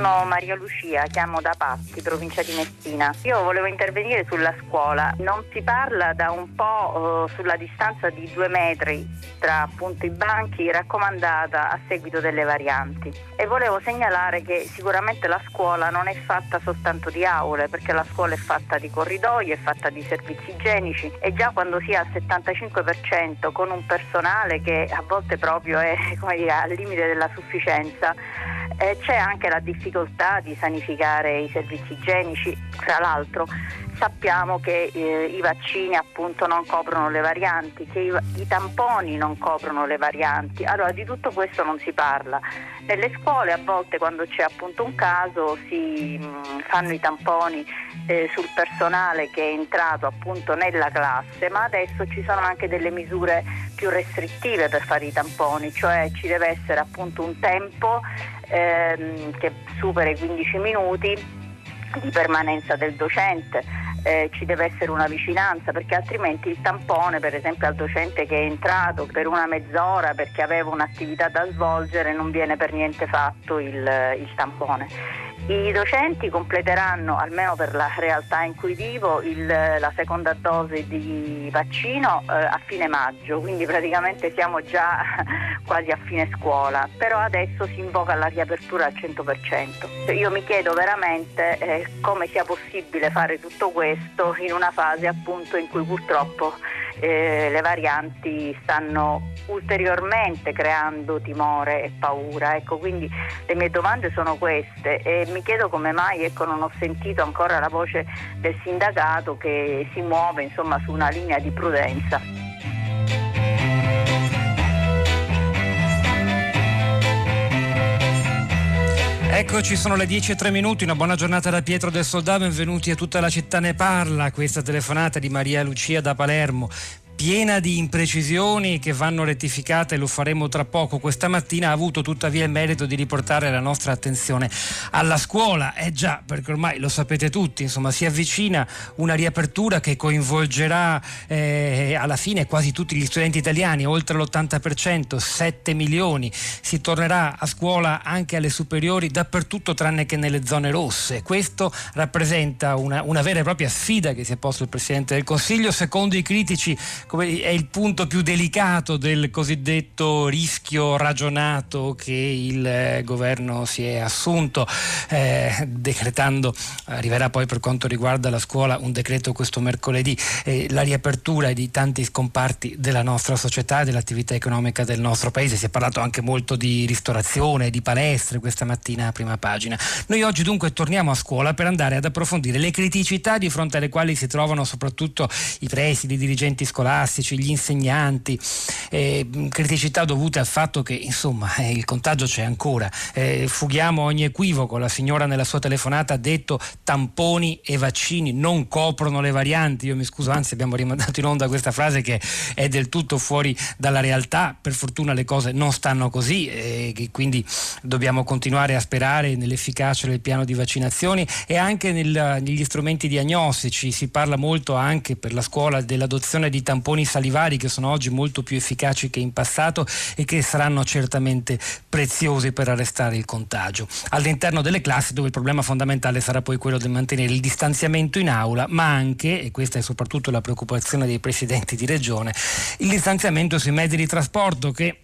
Sono Maria Lucia, chiamo da Patti, provincia di Messina. Io volevo intervenire sulla scuola. Non si parla da un po' eh, sulla distanza di due metri tra appunto i banchi raccomandata a seguito delle varianti. E volevo segnalare che sicuramente la scuola non è fatta soltanto di aule, perché la scuola è fatta di corridoi, è fatta di servizi igienici e già quando si è al 75% con un personale che a volte proprio è dire, al limite della sufficienza, eh, c'è anche la difficoltà di sanificare i servizi igienici, tra l'altro sappiamo che eh, i vaccini appunto non coprono le varianti, che i, i, tamponi non coprono le varianti, allora di tutto questo non si parla. Nelle scuole a volte quando c'è appunto un caso si mh, mm, fanno i tamponi eh, sul personale che è entrato appunto nella classe, ma adesso ci sono anche delle misure più restrittive per fare i tamponi, cioè ci deve essere appunto un tempo ehm, che supera i 15 minuti di permanenza del docente, eh, ci deve essere una vicinanza perché altrimenti il tampone per esempio al docente che è entrato per una mezz'ora perché aveva un'attività da svolgere non viene per niente fatto il, il tampone. I docenti completeranno, almeno per la realtà in cui vivo, il, la seconda dose di vaccino eh, a fine maggio, quindi praticamente siamo già quasi a fine scuola, però adesso si invoca la riapertura al 100%. Io mi chiedo veramente eh, come sia possibile fare tutto questo in una fase appunto in cui purtroppo eh, le varianti stanno ulteriormente creando timore e paura. Ecco, quindi le mie domande sono queste e mi chiedo come mai ecco, non ho sentito ancora la voce del sindacato che si muove insomma, su una linea di prudenza. Eccoci, sono le 10 e 3 minuti, una buona giornata da Pietro del Soldà, benvenuti a tutta la città ne parla, questa telefonata di Maria Lucia da Palermo piena di imprecisioni che vanno rettificate, lo faremo tra poco. Questa mattina ha avuto tuttavia il merito di riportare la nostra attenzione alla scuola. Eh già, perché ormai lo sapete tutti, insomma, si avvicina una riapertura che coinvolgerà eh, alla fine quasi tutti gli studenti italiani, oltre l'80%, 7 milioni. Si tornerà a scuola anche alle superiori dappertutto tranne che nelle zone rosse. Questo rappresenta una, una vera e propria sfida che si è posto il Presidente del Consiglio. Secondo i critici come, è il punto più delicato del cosiddetto rischio ragionato che il eh, governo si è assunto, eh, decretando, arriverà poi per quanto riguarda la scuola un decreto questo mercoledì, eh, la riapertura di tanti scomparti della nostra società dell'attività economica del nostro paese. Si è parlato anche molto di ristorazione, di palestre questa mattina a prima pagina. Noi oggi dunque torniamo a scuola per andare ad approfondire le criticità di fronte alle quali si trovano soprattutto i presidi, i dirigenti scolastici scolastici, gli insegnanti, eh, criticità dovute al fatto che insomma eh, il contagio c'è ancora. Eh, fughiamo ogni equivoco, la signora nella sua telefonata ha detto tamponi e vaccini non coprono le varianti, io mi scuso, anzi abbiamo rimandato in onda questa frase che è del tutto fuori dalla realtà, per fortuna le cose non stanno così e quindi dobbiamo continuare a sperare nell'efficacia del piano di vaccinazioni e anche nel, negli strumenti diagnostici, si parla molto anche per la scuola dell'adozione di tamponi tamponi salivari che sono oggi molto più efficaci che in passato e che saranno certamente preziosi per arrestare il contagio. All'interno delle classi dove il problema fondamentale sarà poi quello di mantenere il distanziamento in aula, ma anche, e questa è soprattutto la preoccupazione dei presidenti di regione, il distanziamento sui mezzi di trasporto che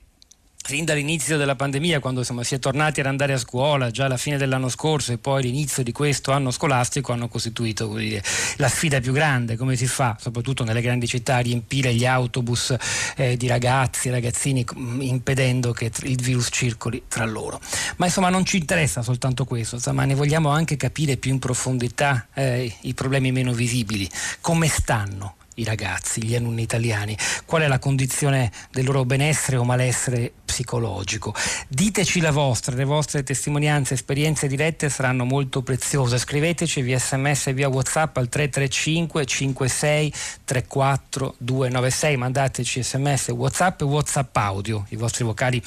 fin dall'inizio della pandemia, quando insomma, si è tornati ad andare a scuola, già alla fine dell'anno scorso e poi l'inizio di questo anno scolastico, hanno costituito dire, la sfida più grande. Come si fa, soprattutto nelle grandi città, a riempire gli autobus eh, di ragazzi e ragazzini mm, impedendo che il virus circoli tra loro. Ma insomma non ci interessa soltanto questo, insomma, ne vogliamo anche capire più in profondità eh, i problemi meno visibili. Come stanno i ragazzi, gli alunni italiani, qual è la condizione del loro benessere o malessere psicologico. Diteci la vostra, le vostre testimonianze, esperienze dirette saranno molto preziose. Scriveteci via sms e via whatsapp al 335 56 34 296, mandateci sms, whatsapp e whatsapp audio, i vostri vocali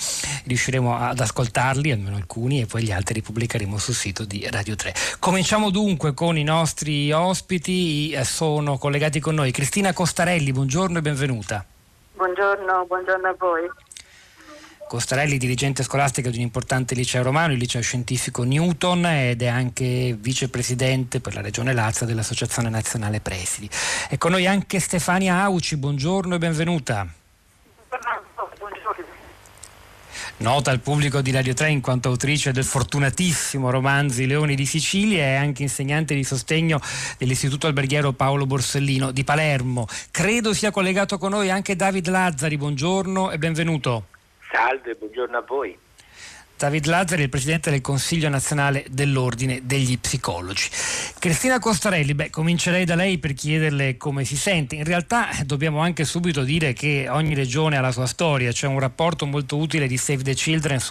riusciremo ad ascoltarli, almeno alcuni, e poi gli altri li pubblicheremo sul sito di Radio 3. Cominciamo dunque con i nostri ospiti, eh, sono collegati con noi Cristina Costarelli, buongiorno e benvenuta. Buongiorno, buongiorno a voi. Costarelli, dirigente scolastico di un importante liceo romano, il liceo scientifico Newton, ed è anche vicepresidente per la regione Lazio dell'Associazione Nazionale Presidi. E con noi anche Stefania Auci, buongiorno e benvenuta. Nota al pubblico di Radio 3 in quanto autrice del fortunatissimo romanzo I Leoni di Sicilia e anche insegnante di sostegno dell'Istituto Alberghiero Paolo Borsellino di Palermo. Credo sia collegato con noi anche David Lazzari, buongiorno e benvenuto. Salve, buongiorno a voi. David Lazzari, il presidente del Consiglio nazionale dell'Ordine degli Psicologi. Cristina Costarelli, beh, comincerei da lei per chiederle come si sente. In realtà eh, dobbiamo anche subito dire che ogni regione ha la sua storia, c'è un rapporto molto utile di Save the Children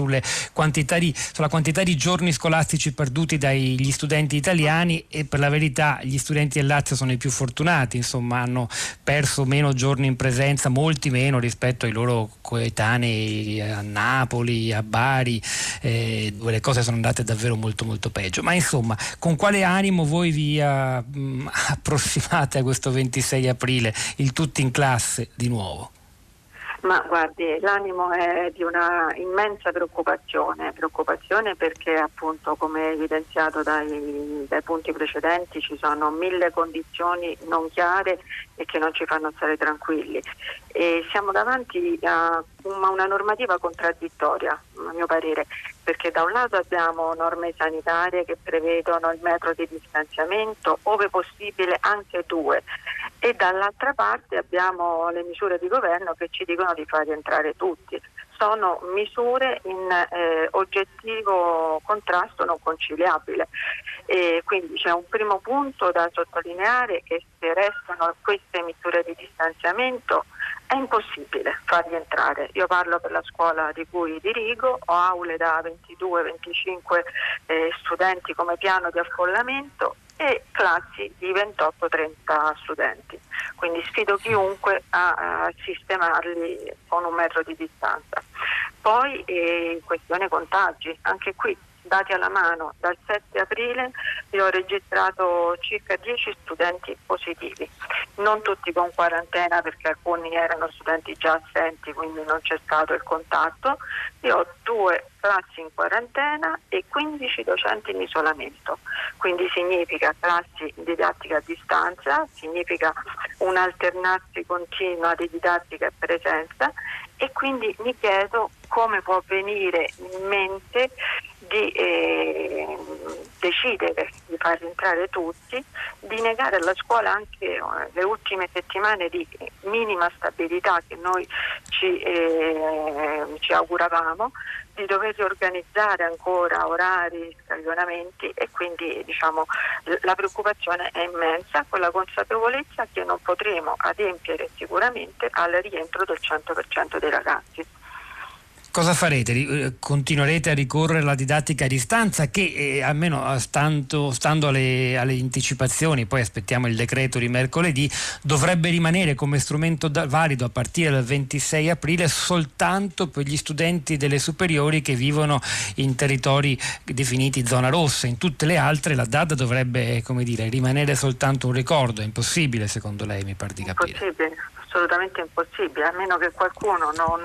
quantità di, sulla quantità di giorni scolastici perduti dagli studenti italiani e per la verità gli studenti del Lazio sono i più fortunati, insomma hanno perso meno giorni in presenza, molti meno rispetto ai loro coetanei a Napoli, a Bari eh, dove le cose sono andate davvero molto molto peggio. Ma insomma, con quale animo voi vi uh, approssimate a questo 26 aprile, il tutti in classe di nuovo? Ma guardi, l'animo è di una immensa preoccupazione, preoccupazione perché appunto come evidenziato dai, dai, punti precedenti ci sono mille condizioni non chiare e che non ci fanno stare tranquilli. E siamo davanti a una normativa contraddittoria, a mio parere, perché da un lato abbiamo norme sanitarie che prevedono il metro di distanziamento, ove possibile anche due e dall'altra parte abbiamo le misure di governo che ci dicono di far rientrare tutti. Sono misure in eh, oggettivo contrasto non conciliabile. E quindi c'è un primo punto da sottolineare che se restano queste misure di distanziamento è impossibile far rientrare. Io parlo per la scuola di cui dirigo, ho aule da 22-25 eh, studenti come piano di affollamento e classi di 28-30 studenti. Quindi sfido chiunque a, a, sistemarli con un metro di distanza. Poi eh, questione contagi, anche qui dati alla mano, dal 7 aprile io ho registrato circa 10 studenti positivi, non tutti con quarantena perché alcuni erano studenti già assenti, quindi non c'è stato il contatto. Io ho due classi in quarantena e 15 docenti in isolamento, quindi significa classi di didattica a distanza, significa un'alternarsi continua di didattica e presenza e quindi mi chiedo come può venire in mente di eh, decidere di far rientrare tutti, di negare alla scuola anche eh, le ultime settimane di minima stabilità che noi ci, eh, ci auguravamo, di dover riorganizzare ancora orari, stagionamenti e quindi diciamo, la preoccupazione è immensa con la consapevolezza che non potremo adempiere sicuramente al rientro del 100% dei ragazzi. Cosa farete? Eh, continuerete a ricorrere alla didattica a distanza che eh, almeno eh, stando, stando alle, alle, anticipazioni, poi aspettiamo il decreto di mercoledì, dovrebbe rimanere come strumento da, valido a partire dal 26 aprile soltanto per gli studenti delle superiori che vivono in territori definiti zona rossa. In tutte le altre la DAD dovrebbe dire, rimanere soltanto un ricordo. È impossibile secondo lei, mi pare di capire. Impossibile assolutamente impossibile, a meno che qualcuno non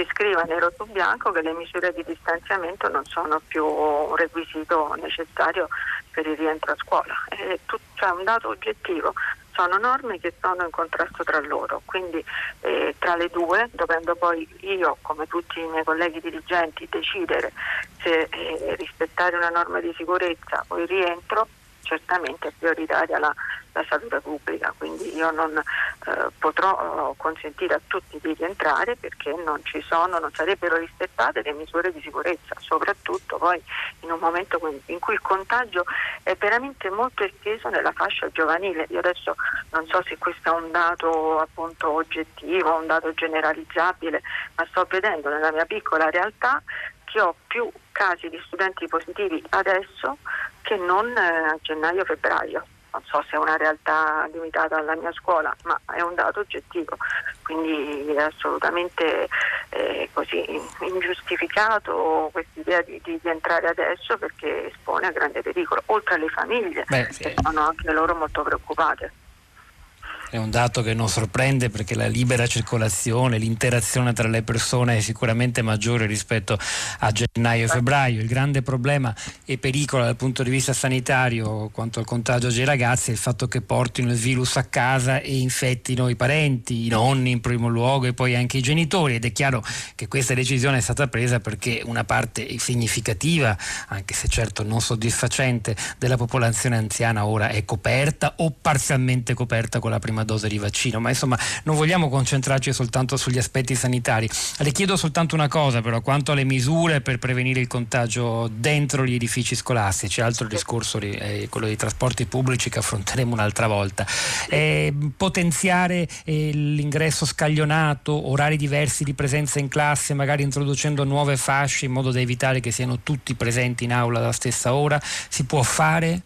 ci scriva nero su bianco che le misure di distanziamento non sono più un requisito necessario per il rientro a scuola. È cioè un dato oggettivo, sono norme che sono in contrasto tra loro, quindi eh, tra le due, dovendo poi io, come tutti i miei colleghi dirigenti, decidere se eh, rispettare una norma di sicurezza o il rientro, certamente è prioritaria la, la salute pubblica, quindi io non eh, potrò consentire a tutti di rientrare perché non ci sono, non sarebbero rispettate le misure di sicurezza, soprattutto poi in un momento in cui il contagio è veramente molto esteso nella fascia giovanile. Io adesso non so se questo è un dato appunto oggettivo, un dato generalizzabile, ma sto vedendo nella mia piccola realtà che ho più casi di studenti positivi adesso che non eh, a gennaio-febbraio non so se è una realtà limitata alla mia scuola, ma è un dato oggettivo, quindi è assolutamente eh, così ingiustificato quest'idea di, di, di, entrare adesso perché espone a grande pericolo, oltre alle famiglie Beh, sì. che sono anche loro molto preoccupate. È un dato che non sorprende perché la libera circolazione, l'interazione tra le persone è sicuramente maggiore rispetto a gennaio e febbraio. Il grande problema e pericolo dal punto di vista sanitario quanto al contagio dei ragazzi è il fatto che portino il virus a casa e infettino i parenti, i nonni in primo luogo e poi anche i genitori ed è chiaro che questa decisione è stata presa perché una parte significativa, anche se certo non soddisfacente, della popolazione anziana ora è coperta o parzialmente coperta con la prima prima dose di vaccino, ma insomma non vogliamo concentrarci soltanto sugli aspetti sanitari. Le chiedo soltanto una cosa però, quanto alle misure per prevenire il contagio dentro gli edifici scolastici, altro discorso è quello dei trasporti pubblici che affronteremo un'altra volta. Eh, potenziare eh, l'ingresso scaglionato, orari diversi di presenza in classe, magari introducendo nuove fasce in modo da evitare che siano tutti presenti in aula alla stessa ora, si può fare?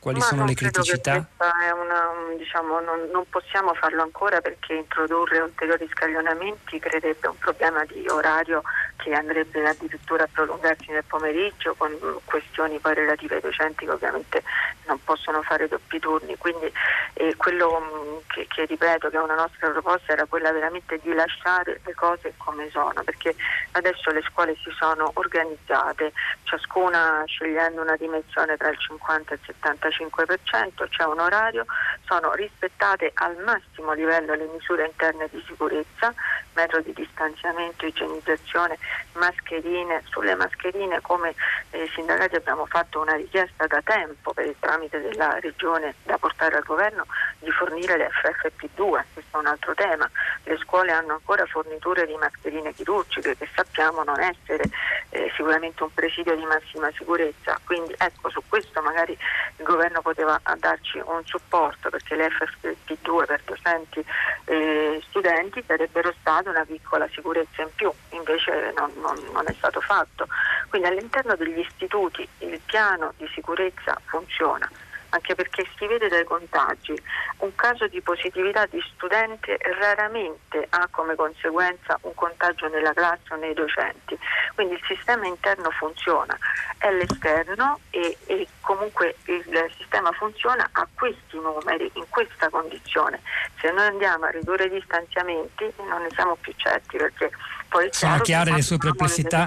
Quali Ma sono le criticità? Una, diciamo, non, non, possiamo farlo ancora perché introdurre ulteriori scaglionamenti creerebbe un problema di orario che andrebbe addirittura a prolungarsi nel pomeriggio con questioni poi relative ai docenti che ovviamente non possono fare doppi turni. Quindi eh, quello mm, che, che, ripeto che è una nostra proposta era quella veramente di lasciare le cose come sono, perché adesso le scuole si sono organizzate, ciascuna scegliendo una dimensione tra il 50 e il 70 95%, c'è un orario, sono rispettate al massimo livello le misure interne di sicurezza, metodi di distanziamento, igienizzazione, mascherine. Sulle mascherine come eh, sindacati abbiamo fatto una richiesta da tempo per il tramite della regione da portare al governo di fornire le FFP2, questo è un altro tema. Le scuole hanno ancora forniture di mascherine chirurgiche che sappiamo non essere eh, sicuramente un presidio di massima sicurezza, quindi ecco su questo magari il governo poteva darci un supporto perché le FFP2 per docenti e studenti sarebbero state una piccola sicurezza in più, invece non, non, non è stato fatto. Quindi all'interno degli istituti il piano di sicurezza funziona anche perché si vede dai contagi, un caso di positività di studente raramente ha come conseguenza un contagio nella classe o nei docenti, quindi il sistema interno funziona, è l'esterno e, e comunque il sistema funziona a questi numeri, in questa condizione. Se noi andiamo a ridurre gli stanziamenti non ne siamo più certi perché poi sono chiare le sue perplessità.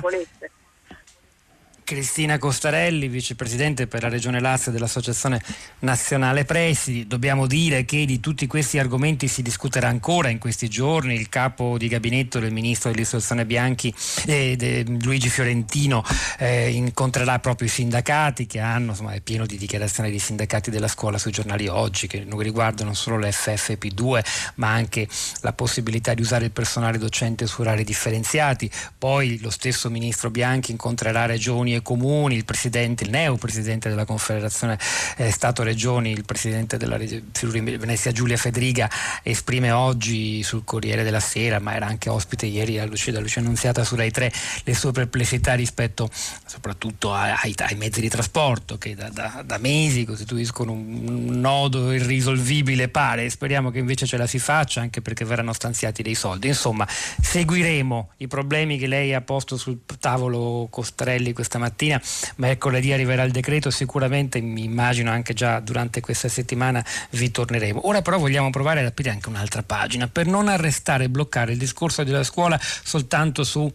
Cristina Costarelli, vicepresidente per la Regione Lazio dell'Associazione Nazionale Presidi. Dobbiamo dire che di tutti questi argomenti si discuterà ancora in questi giorni. Il capo di gabinetto del ministro dell'istruzione Bianchi, eh, Luigi Fiorentino, eh, incontrerà proprio i sindacati che hanno, insomma, è pieno di dichiarazioni di sindacati della scuola sui giornali oggi che non riguardano solo l'FFP2 ma anche la possibilità di usare il personale docente su orari differenziati. Poi lo stesso ministro Bianchi incontrerà regioni e comuni, il presidente, il neo presidente della Confederazione eh, Stato-Regioni, il presidente della Friuli Venezia Giulia Federiga esprime oggi sul Corriere della Sera, ma era anche ospite ieri a Lucia, Lucia Annunziata su Rai 3, le sue perplessità rispetto soprattutto ai, ai mezzi di trasporto che da, da, da, mesi costituiscono un nodo irrisolvibile pare, speriamo che invece ce la si faccia anche perché verranno stanziati dei soldi. Insomma, seguiremo i problemi che lei ha posto sul tavolo Costrelli questa mercoledì arriverà il decreto, sicuramente mi immagino anche già durante questa settimana vi torneremo. Ora però vogliamo provare ad aprire anche un'altra pagina per non arrestare e bloccare il discorso della scuola soltanto su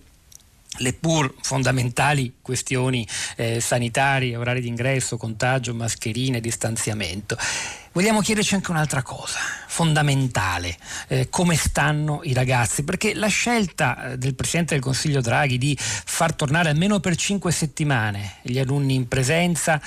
le pur fondamentali questioni eh, sanitarie, orari di ingresso, contagio, mascherine, distanziamento. Vogliamo chiederci anche un'altra cosa, fondamentale, eh, come stanno i ragazzi, perché la scelta eh, del Presidente del Consiglio Draghi di far tornare almeno per cinque settimane gli alunni in presenza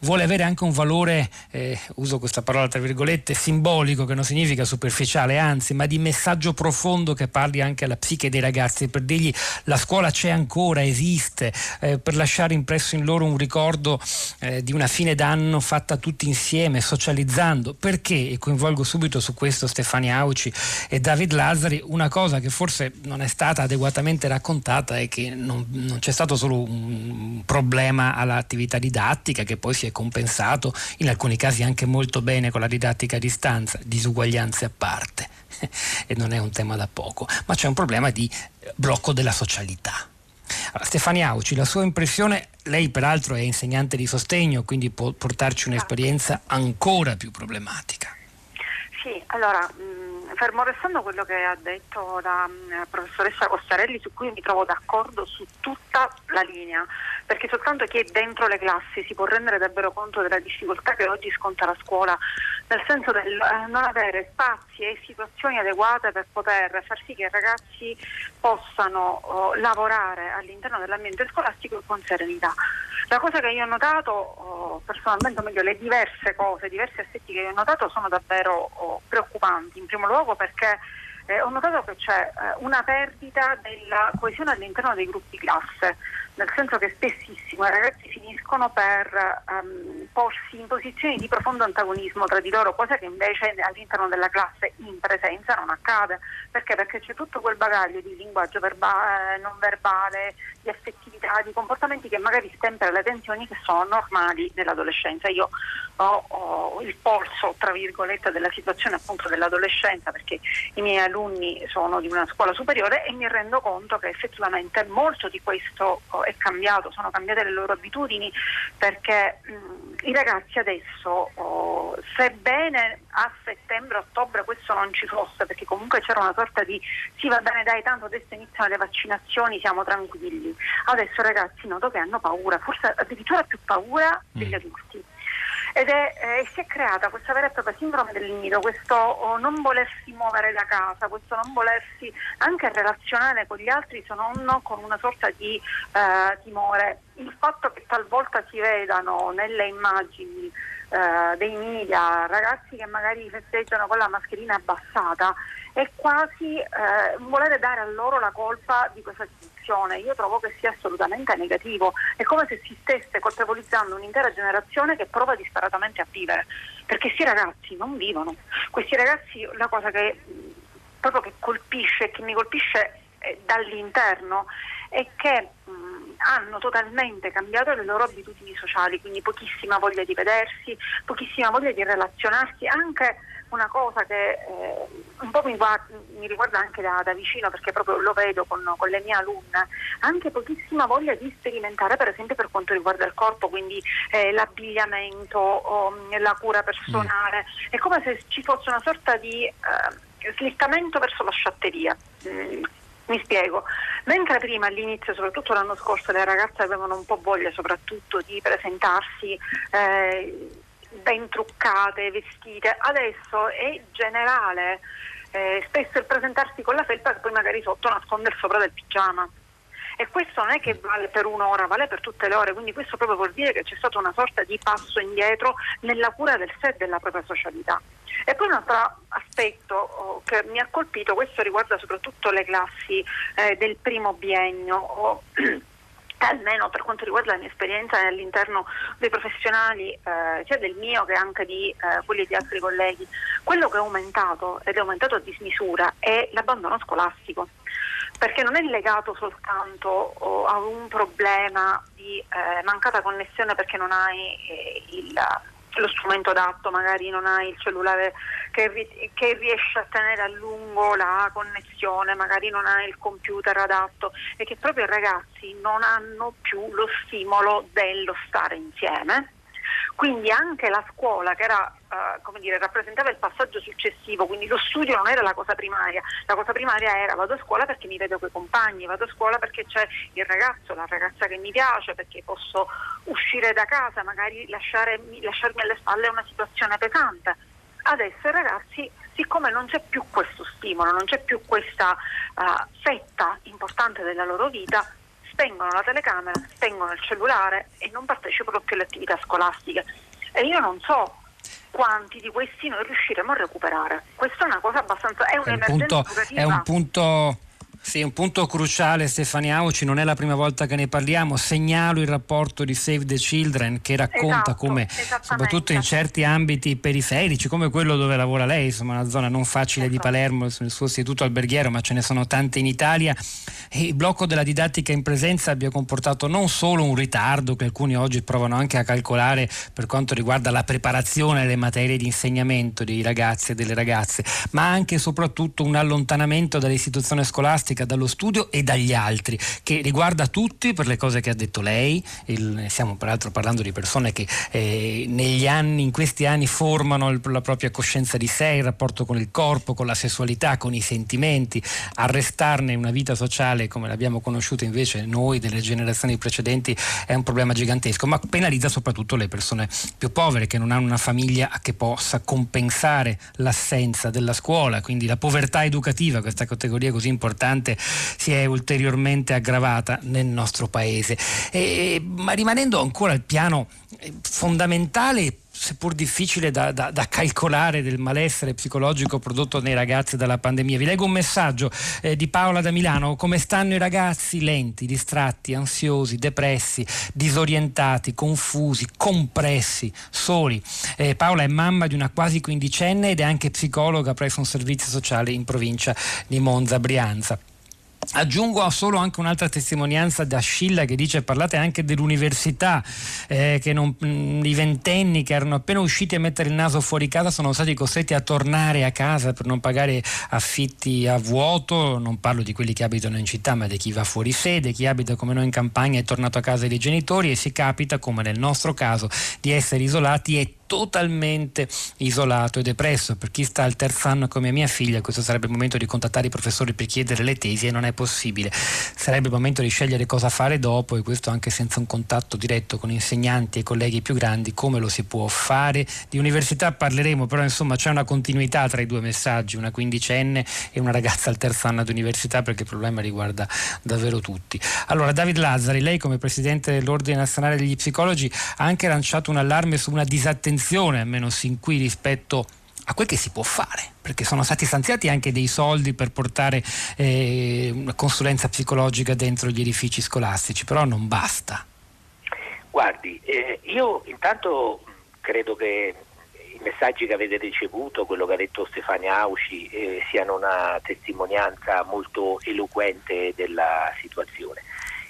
vuole avere anche un valore, eh, uso questa parola tra virgolette, simbolico, che non significa superficiale, anzi, ma di messaggio profondo che parli anche alla psiche dei ragazzi, per dirgli la scuola c'è ancora, esiste, eh, per lasciare impresso in loro un ricordo eh, di una fine d'anno fatta tutti insieme, socializzando. Perché, e coinvolgo subito su questo Stefania Auci e David Lazzari, una cosa che forse non è stata adeguatamente raccontata è che non, non c'è stato solo un problema all'attività didattica che poi si è compensato, in alcuni casi anche molto bene con la didattica a distanza, disuguaglianze a parte. e non è un tema da poco, ma c'è un problema di blocco della socialità. Allora, Stefania Auci, la sua impressione, lei peraltro è insegnante di sostegno, quindi può portarci un'esperienza ancora più problematica. Sì, allora, mh, fermo restando quello che ha detto la mh, professoressa Costarelli, su cui mi trovo d'accordo su tutta la linea, perché soltanto chi è dentro le classi si può rendere davvero conto della difficoltà che oggi sconta la scuola, nel senso del eh, non avere spazi e situazioni adeguate per poter far sì che i ragazzi possano oh, lavorare all'interno dell'ambiente scolastico con serenità. La cosa che io ho notato, oh, personalmente, o meglio, le diverse cose, diversi aspetti che io ho notato sono davvero oh, preoccupanti. In primo luogo perché eh, ho notato che c'è eh, una perdita della coesione all'interno dei gruppi classe nel senso che spessissimo i ragazzi finiscono per um, porsi in posizioni di profondo antagonismo tra di loro, cosa che invece all'interno della classe in presenza non accade. Perché? Perché c'è tutto quel bagaglio di linguaggio verbale, non verbale, di affettività, di comportamenti che magari stempera le tensioni che sono normali nell'adolescenza. Io ho, ho il polso, tra virgolette, della situazione appunto dell'adolescenza perché i miei alunni sono di una scuola superiore e mi rendo conto che effettivamente molto di questo è cambiato, sono cambiate le loro abitudini perché mh, i ragazzi adesso, oh, sebbene a settembre-ottobre questo non ci fosse, perché comunque c'era una sorta di sì va bene dai tanto adesso iniziano le vaccinazioni, siamo tranquilli, adesso ragazzi noto che hanno paura, forse addirittura più paura degli mm. adulti ed è, eh, si è creata questa vera e propria sindrome del nido, questo oh, non volersi muovere da casa, questo non volersi anche relazionare con gli altri se non con una sorta di eh, timore. Il fatto che talvolta si vedano nelle immagini eh, dei media ragazzi che magari festeggiano con la mascherina abbassata è quasi eh, volere dare a loro la colpa di questa situazione. Io trovo che sia assolutamente negativo. È come se si stesse colpevolizzando un'intera generazione che prova disperatamente a vivere, perché questi ragazzi non vivono. Questi ragazzi, la cosa che proprio che colpisce, che mi colpisce eh, dall'interno, è che mh, hanno totalmente cambiato le loro abitudini sociali, quindi pochissima voglia di vedersi, pochissima voglia di relazionarsi, anche una cosa che eh, un po' mi, va, mi, riguarda anche da, da, vicino perché proprio lo vedo con, con, le mie alunne, anche pochissima voglia di sperimentare per esempio per quanto riguarda il corpo, quindi eh, l'abbigliamento, o, la cura personale, mm. è come se ci fosse una sorta di eh, slittamento verso la sciatteria. Mm, mi spiego, mentre prima all'inizio, soprattutto l'anno scorso, le ragazze avevano un po' voglia soprattutto di presentarsi eh, ben truccate, vestite. Adesso è generale, eh, spesso il presentarsi con la felpa che poi magari sotto nasconde sopra del pigiama. E questo non è che vale per un'ora, vale per tutte le ore, quindi questo proprio vuol dire che c'è stata una sorta di passo indietro nella cura del sé e della propria socialità. E poi un altro aspetto oh, che mi ha colpito, questo riguarda soprattutto le classi eh, del primo biennio. Almeno per quanto riguarda la mia esperienza all'interno dei professionali, eh, sia del mio che anche di eh, quelli di altri colleghi, quello che è aumentato ed è aumentato a dismisura è l'abbandono scolastico, perché non è legato soltanto oh, a un problema di eh, mancata connessione perché non hai eh, il lo strumento adatto, magari non hai il cellulare che, che, riesce a tenere a lungo la connessione, magari non hai il computer adatto e che proprio i ragazzi non hanno più lo stimolo dello stare insieme quindi anche la scuola che era, uh, dire, rappresentava il passaggio successivo, quindi lo studio non era la cosa primaria, la cosa primaria era vado a scuola perché mi vedo con i compagni, vado a scuola perché c'è il ragazzo, la ragazza che mi piace, perché posso uscire da casa, magari lasciarmi, lasciarmi alle spalle una situazione pesante. Adesso i ragazzi, siccome non c'è più questo stimolo, non c'è più questa uh, fetta importante della loro vita, spengono la telecamera, spengono il cellulare e non partecipano più alle attività scolastiche. E io non so quanti di questi noi riusciremo a recuperare. Questa è una cosa abbastanza... è un'emergenza è un punto sì, un punto cruciale Stefania Auci, non è la prima volta che ne parliamo, segnalo il rapporto di Save the Children che racconta esatto, come, soprattutto in certi ambiti periferici, come quello dove lavora lei, insomma una zona non facile esatto. di Palermo, nel suo istituto alberghiero, ma ce ne sono tante in Italia, il blocco della didattica in presenza abbia comportato non solo un ritardo che alcuni oggi provano anche a calcolare per quanto riguarda la preparazione alle materie di insegnamento dei ragazzi e delle ragazze, ma anche e soprattutto un allontanamento dall'istituzione scolastica scolastica, dallo studio e dagli altri, che riguarda tutti per le cose che ha detto lei, il, stiamo peraltro parlando di persone che eh, negli anni, in questi anni formano il, la propria coscienza di sé, il rapporto con il corpo, con la sessualità, con i sentimenti, arrestarne una vita sociale come l'abbiamo conosciuta invece noi delle generazioni precedenti è un problema gigantesco, ma penalizza soprattutto le persone più povere che non hanno una famiglia che possa compensare l'assenza della scuola, quindi la povertà educativa, questa categoria così importante, si è ulteriormente aggravata nel nostro paese. E, ma rimanendo ancora al piano eh, fondamentale seppur difficile da, da, da, calcolare del malessere psicologico prodotto nei ragazzi dalla pandemia. Vi leggo un messaggio eh, di Paola da Milano. Come stanno i ragazzi lenti, distratti, ansiosi, depressi, disorientati, confusi, compressi, soli? Eh, Paola è mamma di una quasi quindicenne ed è anche psicologa presso un servizio sociale in provincia di Monza, Brianza. Aggiungo solo anche un'altra testimonianza da Scilla che dice parlate anche dell'università, eh, che non, mm, i ventenni che erano appena usciti a mettere il naso fuori casa sono stati costretti a tornare a casa per non pagare affitti a vuoto, non parlo di quelli che abitano in città ma di chi va fuori sede, chi abita come noi in campagna è tornato a casa dei genitori e si capita, come nel nostro caso, di essere isolati e totalmente isolato e depresso. Per chi sta al terzo anno come mia figlia, questo sarebbe il momento di contattare i professori per chiedere le tesi e non è possibile. Sarebbe il momento di scegliere cosa fare dopo e questo anche senza un contatto diretto con insegnanti e colleghi più grandi, come lo si può fare. Di università parleremo, però insomma c'è una continuità tra i due messaggi, una quindicenne e una ragazza al terzo anno di università perché il problema riguarda davvero tutti. Allora David Lazzari, lei come Presidente dell'Ordine Nazionale degli Psicologi ha anche lanciato un allarme su una disattenzione attenzione, almeno sin qui, rispetto a quel che si può fare, perché sono stati stanziati anche dei soldi per portare eh, una consulenza psicologica dentro gli edifici scolastici, però non basta. Guardi, eh, io intanto credo che i messaggi che avete ricevuto, quello che ha detto Stefania Auci, eh, siano una testimonianza molto eloquente della situazione.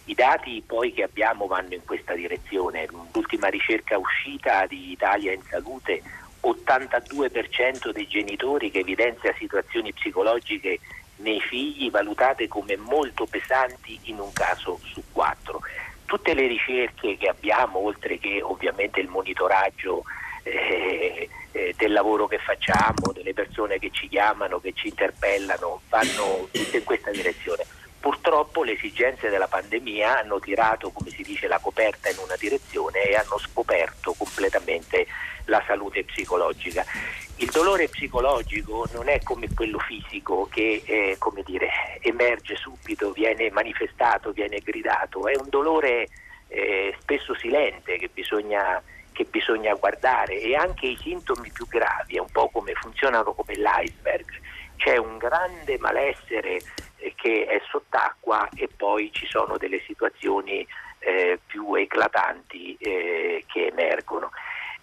I dati poi che abbiamo vanno in questa direzione. L'ultima ricerca uscita di Italia in salute, 82% dei genitori che evidenzia situazioni psicologiche nei figli valutate come molto pesanti in un caso su quattro. Tutte le ricerche che abbiamo, oltre che ovviamente il monitoraggio eh, eh, del lavoro che facciamo, delle persone che ci chiamano, che ci interpellano, vanno tutte in questa direzione Purtroppo le esigenze della pandemia hanno tirato, come si dice, la coperta in una direzione e hanno scoperto completamente la salute psicologica. Il dolore psicologico non è come quello fisico che eh, dire, emerge subito, viene manifestato, viene gridato, è un dolore eh, spesso silente che bisogna, che bisogna guardare. E anche i sintomi più gravi, è un po' come funzionano come l'iceberg, c'è un grande malessere che è sott'acqua e poi ci sono delle situazioni eh, più eclatanti eh, che emergono.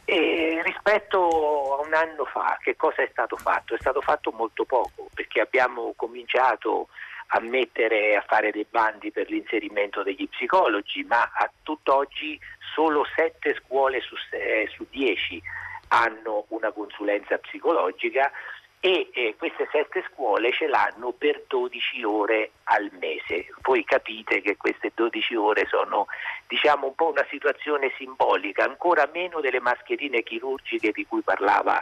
E rispetto a un anno fa, che cosa è stato fatto? È stato fatto molto poco perché abbiamo cominciato a mettere a fare dei bandi per l'inserimento degli psicologi, ma a tutt'oggi solo sette scuole su, eh, su 10 hanno una consulenza psicologica e eh, queste sette scuole ce l'hanno per 12 ore al mese. Voi capite che queste 12 ore sono diciamo un po' una situazione simbolica, ancora meno delle mascherine chirurgiche di cui parlava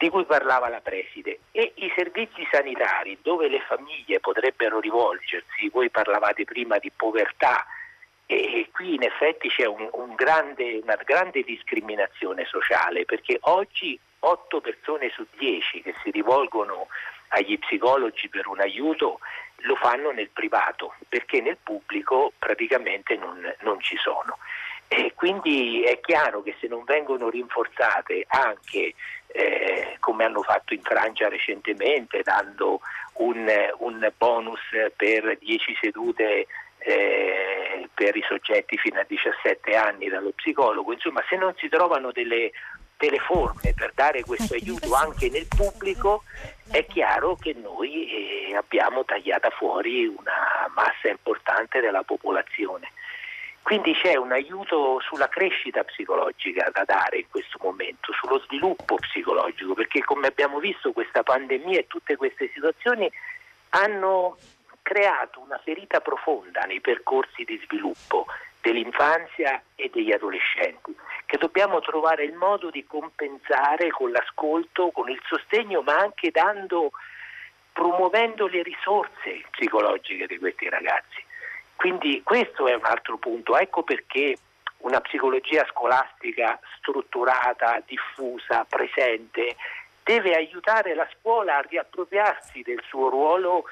di cui parlava la preside e i servizi sanitari dove le famiglie potrebbero rivolgersi, voi parlavate prima di povertà e qui in effetti c'è un, un grande, una grande discriminazione sociale perché oggi 8 persone su 10 che si rivolgono agli psicologi per un aiuto lo fanno nel privato perché nel pubblico praticamente non, non ci sono. E quindi è chiaro che se non vengono rinforzate anche eh, come hanno fatto in Francia recentemente, dando un, un bonus per 10 sedute eh, per i soggetti fino a 17 anni dallo psicologo, insomma se non si trovano delle delle forme per dare questo aiuto anche nel pubblico, è chiaro che noi eh, abbiamo tagliata fuori una massa importante della popolazione. Quindi c'è un aiuto sulla crescita psicologica da dare in questo momento, sullo sviluppo psicologico, perché come abbiamo visto questa pandemia e tutte queste situazioni hanno creato una ferita profonda nei percorsi di sviluppo dell'infanzia e degli adolescenti, che dobbiamo trovare il modo di compensare con l'ascolto, con il sostegno, ma anche dando, promuovendo le risorse psicologiche di questi ragazzi. Quindi questo è un altro punto, ecco perché una psicologia scolastica strutturata, diffusa, presente, deve aiutare la scuola a riappropriarsi del suo ruolo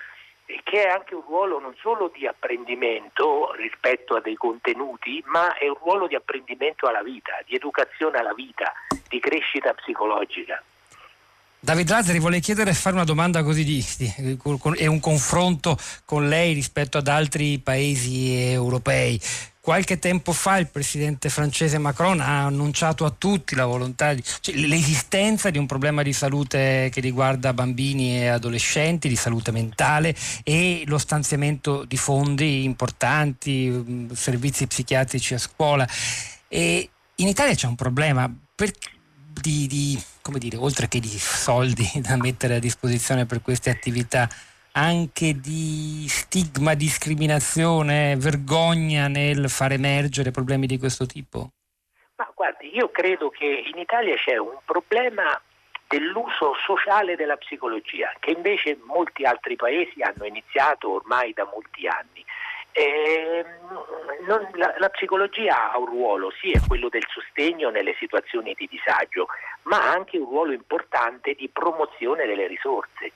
che è anche un ruolo non solo di apprendimento rispetto a dei contenuti, ma è un ruolo di apprendimento alla vita, di educazione alla vita, di crescita psicologica. David Lazzari, vorrei chiedere e fare una domanda così di, di, e un confronto con lei rispetto ad altri paesi europei. Qualche tempo fa il presidente francese Macron ha annunciato a tutti la volontà, di, cioè, l'esistenza di un problema di salute che riguarda bambini e adolescenti, di salute mentale e lo stanziamento di fondi importanti, servizi psichiatrici a scuola. E in Italia c'è un problema di, di, dire, oltre che di soldi da mettere a disposizione per queste attività anche di stigma, discriminazione, vergogna nel far emergere problemi di questo tipo? Ma guardi, io credo che in Italia c'è un problema dell'uso sociale della psicologia, che invece molti altri paesi hanno iniziato ormai da molti anni. Eh, non, la, la, psicologia ha un ruolo, sì, è quello del sostegno nelle situazioni di disagio, ma ha anche un ruolo importante di promozione delle risorse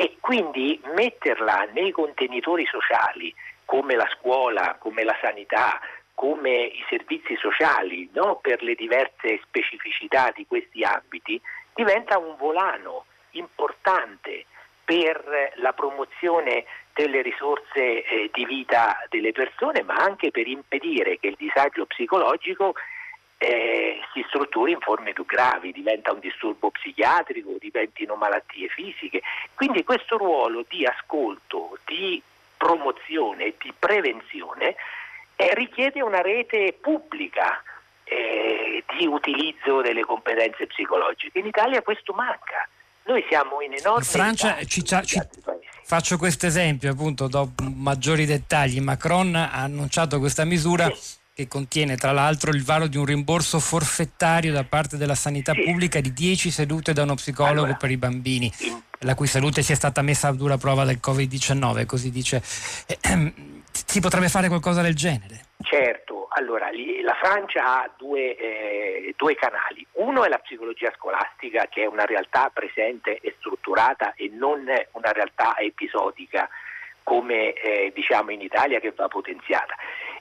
e quindi metterla nei contenitori sociali come la scuola, come la sanità, come i servizi sociali no? per le diverse specificità di questi ambiti diventa un volano importante per la promozione delle risorse eh, di vita delle persone, ma anche per impedire che il disagio psicologico eh, si strutturi in forme più gravi, diventa un disturbo psichiatrico, diventino malattie fisiche. Quindi questo ruolo di ascolto, di promozione e di prevenzione eh, richiede una rete pubblica eh, di utilizzo delle competenze psicologiche. In Italia questo manca. Noi siamo in enorme... In Francia ci, ci, faccio questo esempio appunto dopo maggiori dettagli. Macron ha annunciato questa misura. Sì che contiene tra l'altro il varo di un rimborso forfettario da parte della sanità sì. pubblica di 10 sedute da uno psicologo allora, per i bambini, la cui salute sia stata messa a dura prova del Covid-19, così dice. Eh, ehm, si potrebbe fare qualcosa del genere? Certo, allora la Francia ha due, eh, due, canali. Uno è la psicologia scolastica, che è una realtà presente e strutturata e non una realtà episodica come eh, diciamo in Italia che va potenziata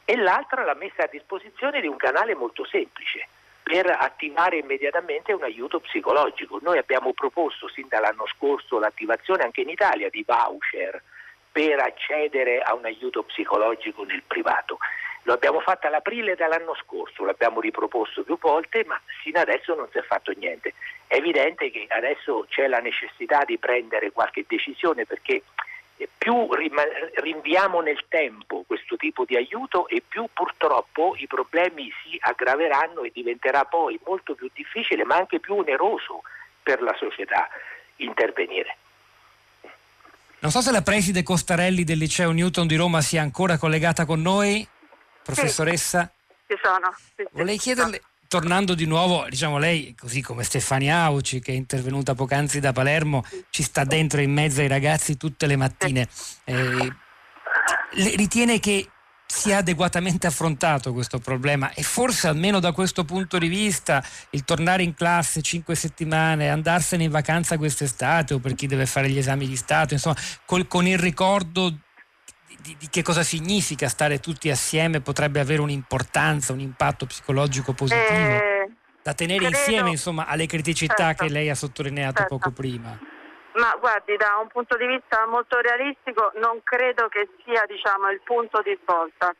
e l'altra la messa a disposizione di un canale molto semplice per attivare immediatamente un aiuto psicologico. Noi abbiamo proposto sin dall'anno scorso l'attivazione anche in Italia di voucher per accedere a un aiuto psicologico nel privato. Lo abbiamo fatto all'aprile dell'anno scorso, l'abbiamo riproposto più volte, ma sino adesso non si è fatto niente. È evidente che adesso c'è la necessità di prendere qualche decisione perché più rinviamo nel tempo questo tipo di aiuto e più purtroppo i problemi si aggraveranno e diventerà poi molto più difficile ma anche più oneroso per la società intervenire. Non so se la preside Costarelli del liceo Newton di Roma sia ancora collegata con noi, professoressa. Sì, ci sono. Sì, Volevo chiederle, tornando di nuovo, diciamo lei, così come Stefania Auci che è intervenuta poc'anzi da Palermo, ci sta dentro in mezzo ai ragazzi tutte le mattine. Eh, ritiene che sia adeguatamente affrontato questo problema e forse almeno da questo punto di vista il tornare in classe cinque settimane, andarsene in vacanza quest'estate o per chi deve fare gli esami di Stato, insomma, col, con il ricordo di, di, che cosa significa stare tutti assieme potrebbe avere un'importanza, un impatto psicologico positivo eh, da tenere credo, insieme insomma, alle criticità certo, che lei ha sottolineato certo. poco prima. Ma guardi, da un punto di vista molto realistico non credo che sia diciamo, il punto di svolta.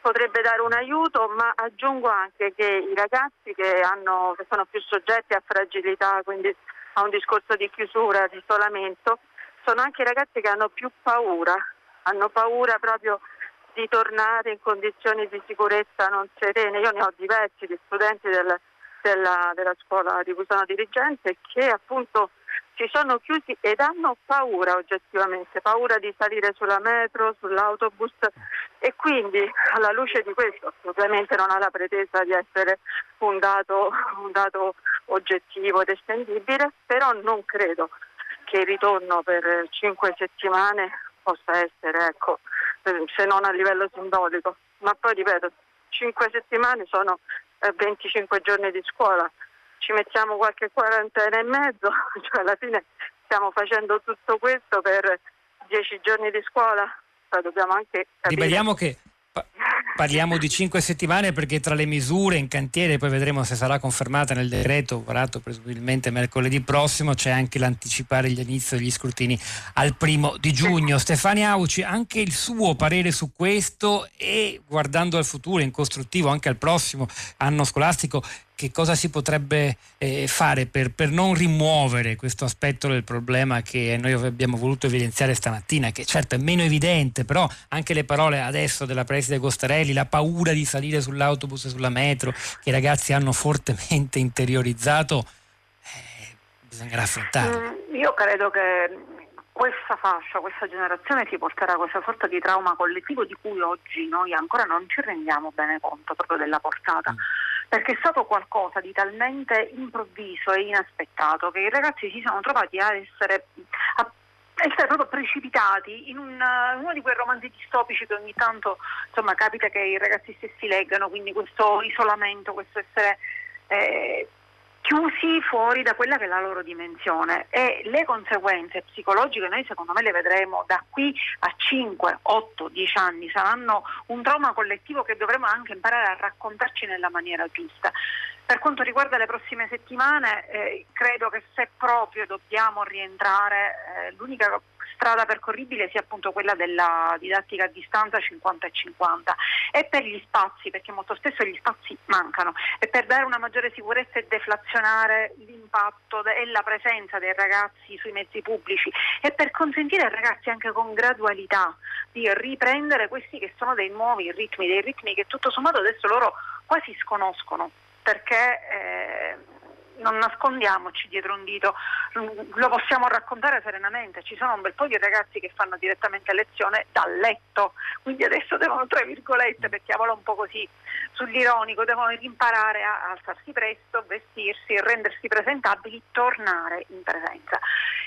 Potrebbe dare un aiuto, ma aggiungo anche che i ragazzi che, hanno, che sono più soggetti a fragilità, quindi a un discorso di chiusura, di isolamento, sono anche i ragazzi che hanno più paura hanno paura proprio di tornare in condizioni di sicurezza non serene. Io ne ho diversi di studenti del, della, della, scuola di cui sono dirigente che appunto si sono chiusi ed hanno paura oggettivamente, paura di salire sulla metro, sull'autobus e quindi alla luce di questo ovviamente non ha la pretesa di essere un dato, un dato oggettivo ed estendibile, però non credo che il ritorno per cinque settimane possa essere, ecco, se non a livello simbolico, ma poi ripeto, cinque settimane sono 25 eh, giorni di scuola, ci mettiamo qualche quarantena e mezzo, cioè alla fine stiamo facendo tutto questo per dieci giorni di scuola, poi dobbiamo anche capire... Ribadiamo che Parliamo di cinque settimane perché tra le misure in cantiere, poi vedremo se sarà confermata nel decreto varato presumibilmente mercoledì prossimo, c'è anche l'anticipare l'inizio degli scrutini al primo di giugno. Stefania Auci, anche il suo parere su questo e guardando al futuro, in costruttivo anche al prossimo anno scolastico, che cosa si potrebbe eh, fare per, per, non rimuovere questo aspetto del problema che noi abbiamo voluto evidenziare stamattina, che certo è meno evidente, però anche le parole adesso della preside Costarelli, la paura di salire sull'autobus e sulla metro, che i ragazzi hanno fortemente interiorizzato, eh, bisognerà affrontare. Mm, io credo che questa fascia, questa generazione si porterà questa sorta di trauma collettivo di cui oggi noi ancora non ci rendiamo bene conto proprio della portata. Mm perché è stato qualcosa di talmente improvviso e inaspettato che i ragazzi si sono trovati a essere, a essere proprio precipitati in, un, uno di quei romanzi distopici che ogni tanto insomma, capita che i ragazzi stessi leggano, quindi questo isolamento, questo essere eh, chiusi fuori da quella che è la loro dimensione e le conseguenze psicologiche noi secondo me le vedremo da qui a 5, 8, 10 anni, saranno un trauma collettivo che dovremo anche imparare a raccontarci nella maniera giusta. Per quanto riguarda le prossime settimane, eh, credo che se proprio dobbiamo rientrare, eh, l'unica strada percorribile sia appunto quella della didattica a distanza 50 e 50 e per gli spazi perché molto spesso gli spazi mancano. E per dare una maggiore sicurezza e deflazionare l'impatto e la presenza dei ragazzi sui mezzi pubblici. E per consentire ai ragazzi anche con gradualità di riprendere questi che sono dei nuovi ritmi, dei ritmi che tutto sommato adesso loro quasi sconoscono. Perché eh, non nascondiamoci dietro un dito, lo possiamo raccontare serenamente, ci sono un bel po' di ragazzi che fanno direttamente lezione dal letto, quindi adesso devono, tra virgolette, mettiamolo un po' così, sull'ironico, devono imparare a alzarsi presto, vestirsi, rendersi presentabili, tornare in presenza.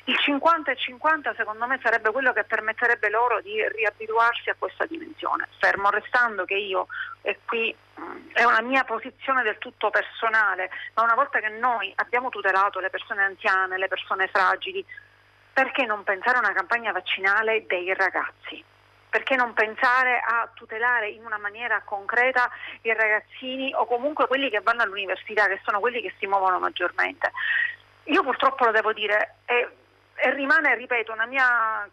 Il 50 e 50 secondo me sarebbe quello che permetterebbe loro di riabituarsi a questa dimensione, fermo restando che io, e qui mm, è una mia posizione del tutto personale, ma una volta che noi abbiamo tutelato le persone anziane, le persone fragili, perché non pensare a una campagna vaccinale dei ragazzi? Perché non pensare a tutelare in una maniera concreta i ragazzini o comunque quelli che vanno all'università, che sono quelli che si muovono maggiormente. Io purtroppo lo devo dire e, e rimane, ripeto, una mia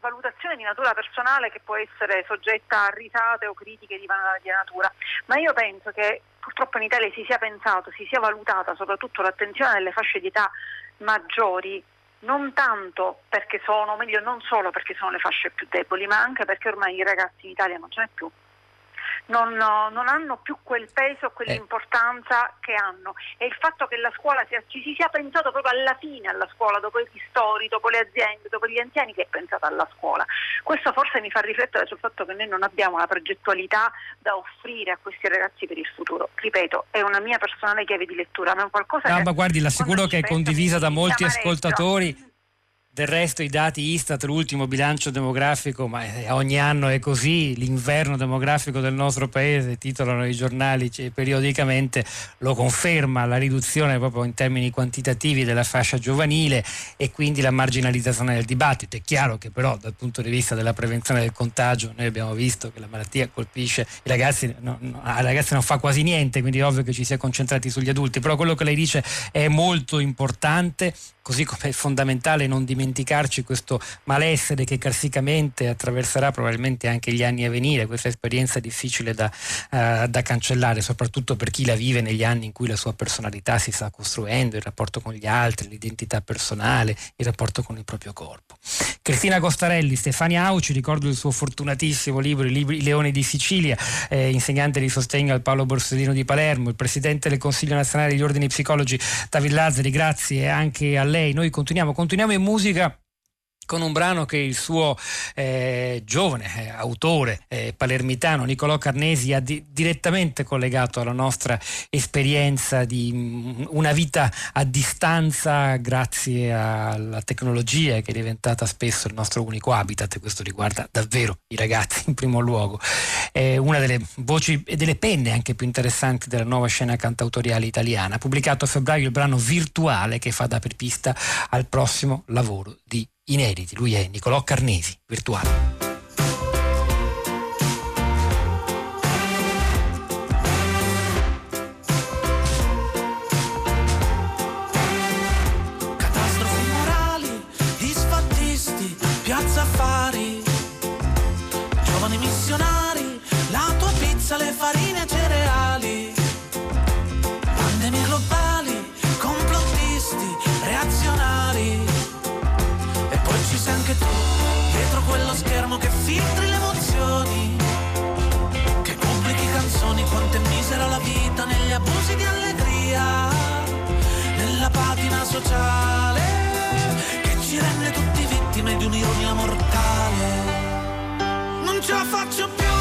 valutazione di natura personale che può essere soggetta a risate o critiche di varia natura, ma io penso che purtroppo in Italia si sia pensato, si sia valutata soprattutto l'attenzione delle fasce di età maggiori non tanto perché sono, o meglio non solo perché sono le fasce più deboli, ma anche perché ormai i ragazzi in Italia non ce n'è più non, non hanno più quel peso, quell'importanza eh. che hanno. E il fatto che la scuola sia, ci si sia pensato proprio alla fine alla scuola, dopo i ristori, dopo le aziende, dopo gli anziani, che è pensata alla scuola. Questo forse mi fa riflettere sul fatto che noi non abbiamo la progettualità da offrire a questi ragazzi per il futuro. Ripeto, è una mia personale chiave di lettura, ma è qualcosa no, che... Ma guardi, l'assicuro che è condivisa da molti ascoltatori del resto i dati Istat, l'ultimo bilancio demografico, ma ogni anno è così, l'inverno demografico del nostro paese, titolano i giornali cioè, periodicamente, lo conferma la riduzione proprio in termini quantitativi della fascia giovanile e quindi la marginalizzazione del dibattito. È chiaro che però dal punto di vista della prevenzione del contagio noi abbiamo visto che la malattia colpisce i ragazzi, no, no, ai ragazzi non fa quasi niente, quindi è ovvio che ci si è concentrati sugli adulti, però quello che lei dice è molto importante così come è fondamentale non dimenticarci questo malessere che carsicamente attraverserà probabilmente anche gli anni a venire, questa esperienza difficile da, uh, da, cancellare, soprattutto per chi la vive negli anni in cui la sua personalità si sta costruendo, il rapporto con gli altri, l'identità personale, il rapporto con il proprio corpo. Cristina Costarelli, Stefania Auci, ricordo il suo fortunatissimo libro I Leoni di Sicilia, eh, insegnante di sostegno al Paolo Borsellino di Palermo, il presidente del Consiglio nazionale degli ordini psicologi David Lazzari, grazie anche a lei lei. Noi continuiamo, continuiamo in musica con un brano che il suo eh, giovane eh, autore eh, palermitano Nicolò Carnesi ha di- direttamente collegato alla nostra esperienza di mh, mm, una vita a distanza grazie alla tecnologia che è diventata spesso il nostro unico habitat e questo riguarda davvero i ragazzi in primo luogo. È una delle voci e delle penne anche più interessanti della nuova scena cantautoriale italiana. Ha pubblicato a febbraio il brano Virtuale che fa da perpista al prossimo lavoro di inediti. Lui è Nicolò Carnesi, virtuale. Sociale, che ci rende tutti vittime di un'ironia mortale. Non ce la faccio più,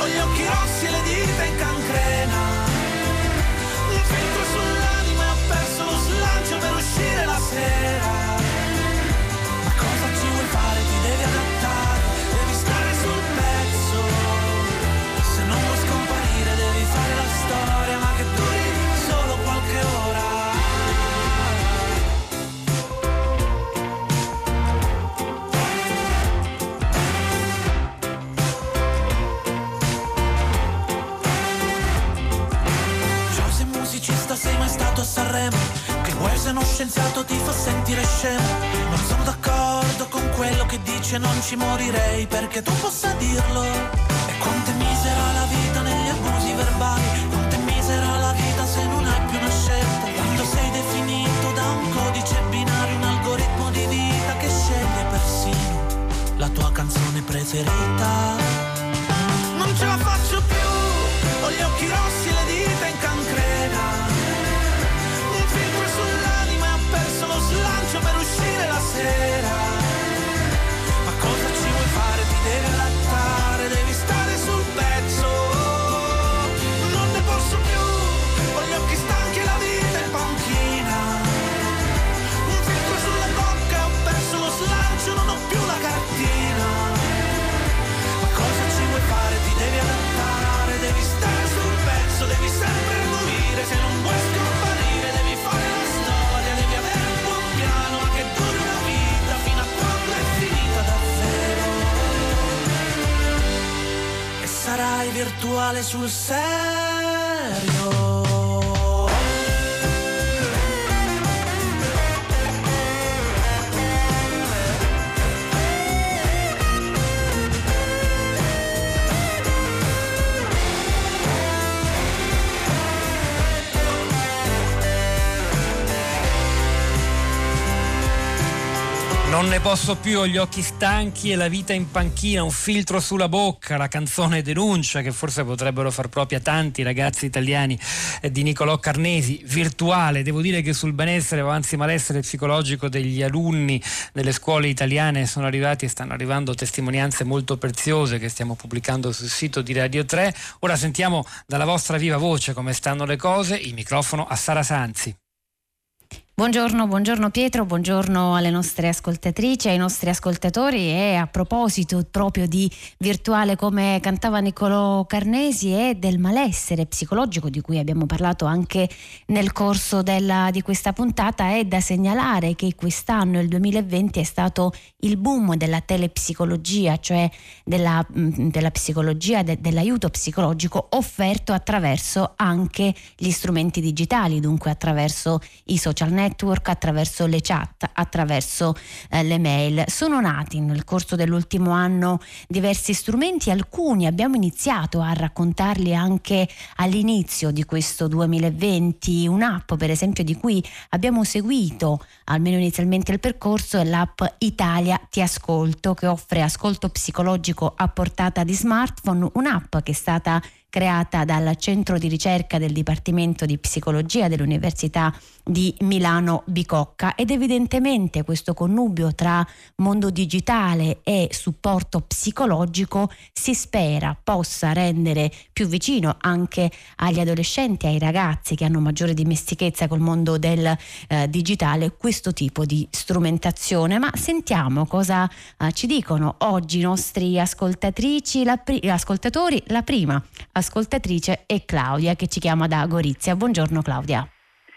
ho gli occhi rossi e le dita in cancrena, un filtro sull'anima ho perso lo slancio per uscire la sera scienziato ti fa sentire scemo? Non sono d'accordo con quello che dice non ci morirei perché tu possa dirlo. E quanto è misera la vita negli abusi verbali, quanto è misera la vita se non hai più una scelta. Quando sei definito da un codice binario, un algoritmo di vita che sceglie persino la tua canzone preferita. Non ce la faccio più, ho gli occhi rossi virtuale sul serio. Non ne posso più, ho gli occhi stanchi e la vita in panchina, un filtro sulla bocca, la canzone denuncia che forse potrebbero far propria tanti ragazzi italiani eh, di Nicolò Carnesi, virtuale. Devo dire che sul benessere o anzi malessere psicologico degli alunni delle scuole italiane sono arrivati e stanno arrivando testimonianze molto preziose che stiamo pubblicando sul sito di Radio 3. Ora sentiamo dalla vostra viva voce come stanno le cose, il microfono a Sara Sanzi. Buongiorno, buongiorno Pietro, buongiorno alle nostre ascoltatrici, ai nostri ascoltatori e a proposito proprio di virtuale come cantava Niccolò Carnesi e del malessere psicologico di cui abbiamo parlato anche nel corso della, di questa puntata. È da segnalare che quest'anno, il 2020, è stato il boom della telepsicologia, cioè della, mm, della psicologia, de, dell'aiuto psicologico offerto attraverso anche gli strumenti digitali, dunque attraverso i social network network, attraverso le chat, attraverso eh, le mail. Sono nati nel corso dell'ultimo anno diversi strumenti, alcuni abbiamo iniziato a raccontarli anche all'inizio di questo 2020, un'app per esempio di cui abbiamo seguito almeno inizialmente il percorso è l'app Italia Ti Ascolto che offre ascolto psicologico a portata di smartphone, un'app che è stata creata dal centro di ricerca del Dipartimento di Psicologia dell'Università di Milano Bicocca ed evidentemente questo connubio tra mondo digitale e supporto psicologico si spera possa rendere più vicino anche agli adolescenti, ai ragazzi che hanno maggiore dimestichezza col mondo del eh, digitale questo tipo di strumentazione. Ma sentiamo cosa eh, ci dicono oggi i nostri ascoltatrici, la pri- ascoltatori. La prima ascoltatrice è Claudia che ci chiama da Gorizia. Buongiorno Claudia.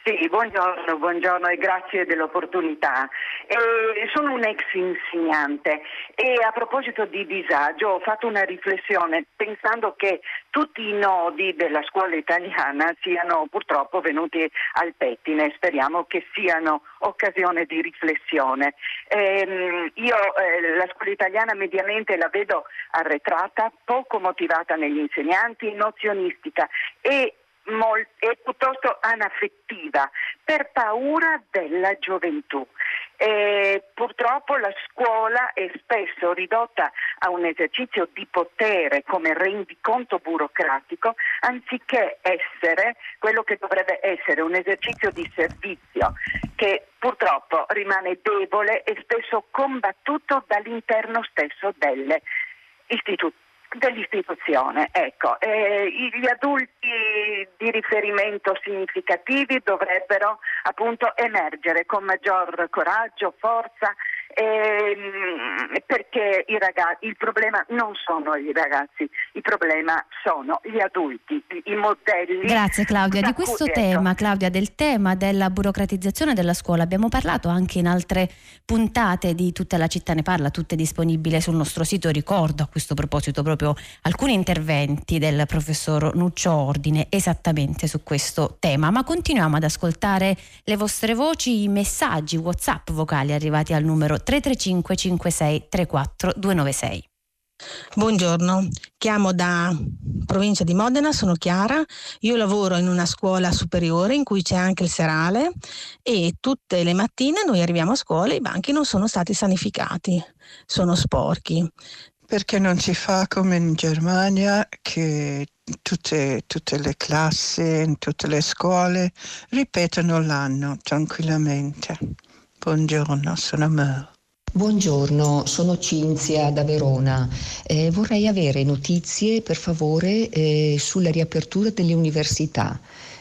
Sì, buongiorno, buongiorno e grazie dell'opportunità. Eh, sono un ex insegnante e a proposito di disagio ho fatto una riflessione pensando che tutti i nodi della scuola italiana siano purtroppo venuti al pettine. Speriamo che siano occasione di riflessione. Eh, io eh, la scuola italiana mediamente la vedo arretrata, poco motivata negli insegnanti, nozionistica e è piuttosto anaffettiva per paura della gioventù. E purtroppo la scuola è spesso ridotta a un esercizio di potere come rendiconto burocratico anziché essere quello che dovrebbe essere un esercizio di servizio che purtroppo rimane debole e spesso combattuto dall'interno stesso delle istituzioni dell'istituzione. Ecco, eh, gli adulti di riferimento significativi dovrebbero appunto emergere con maggior coraggio, forza ehm, perché ragazzi, il problema non sono i ragazzi, il problema sono gli adulti, i modelli. Grazie Claudia, di questo cui, ecco. tema, Claudia, del tema della burocratizzazione della scuola abbiamo parlato anche in altre puntate di Tutta la città ne parla, tutte disponibili sul nostro sito, ricordo a questo proposito proprio alcuni interventi del professor Nuccio Ordine esattamente su questo tema, ma continuiamo ad ascoltare le vostre voci, i messaggi WhatsApp vocali arrivati al numero 335 56 34 296. Buongiorno, chiamo da provincia di Modena, sono Chiara, io lavoro in una scuola superiore in cui c'è anche il serale e tutte le mattine noi arriviamo a scuola e i banchi non sono stati sanificati, sono sporchi. Perché non si fa come in Germania che tutte, tutte le classi, in tutte le scuole ripetono l'anno tranquillamente. Buongiorno, sono Mer. Buongiorno, sono Cinzia da Verona. Eh, vorrei avere notizie, per favore, eh, sulla riapertura delle università.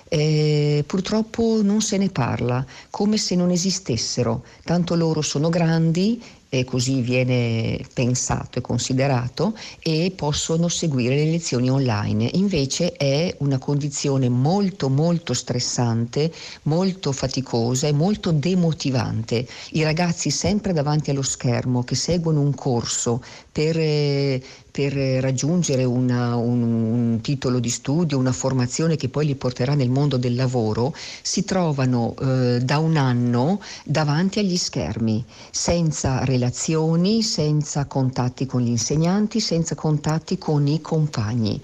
Eh, purtroppo non se ne parla, come se non esistessero, tanto loro sono grandi e così viene pensato e considerato e possono seguire le lezioni online. Invece è una condizione molto molto stressante, molto faticosa e molto demotivante. I ragazzi sempre davanti allo schermo che seguono un corso per eh, per raggiungere una, un, un, titolo di studio, una formazione che poi li porterà nel mondo del lavoro, si trovano eh, da un anno davanti agli schermi, senza relazioni, senza contatti con gli insegnanti, senza contatti con i compagni.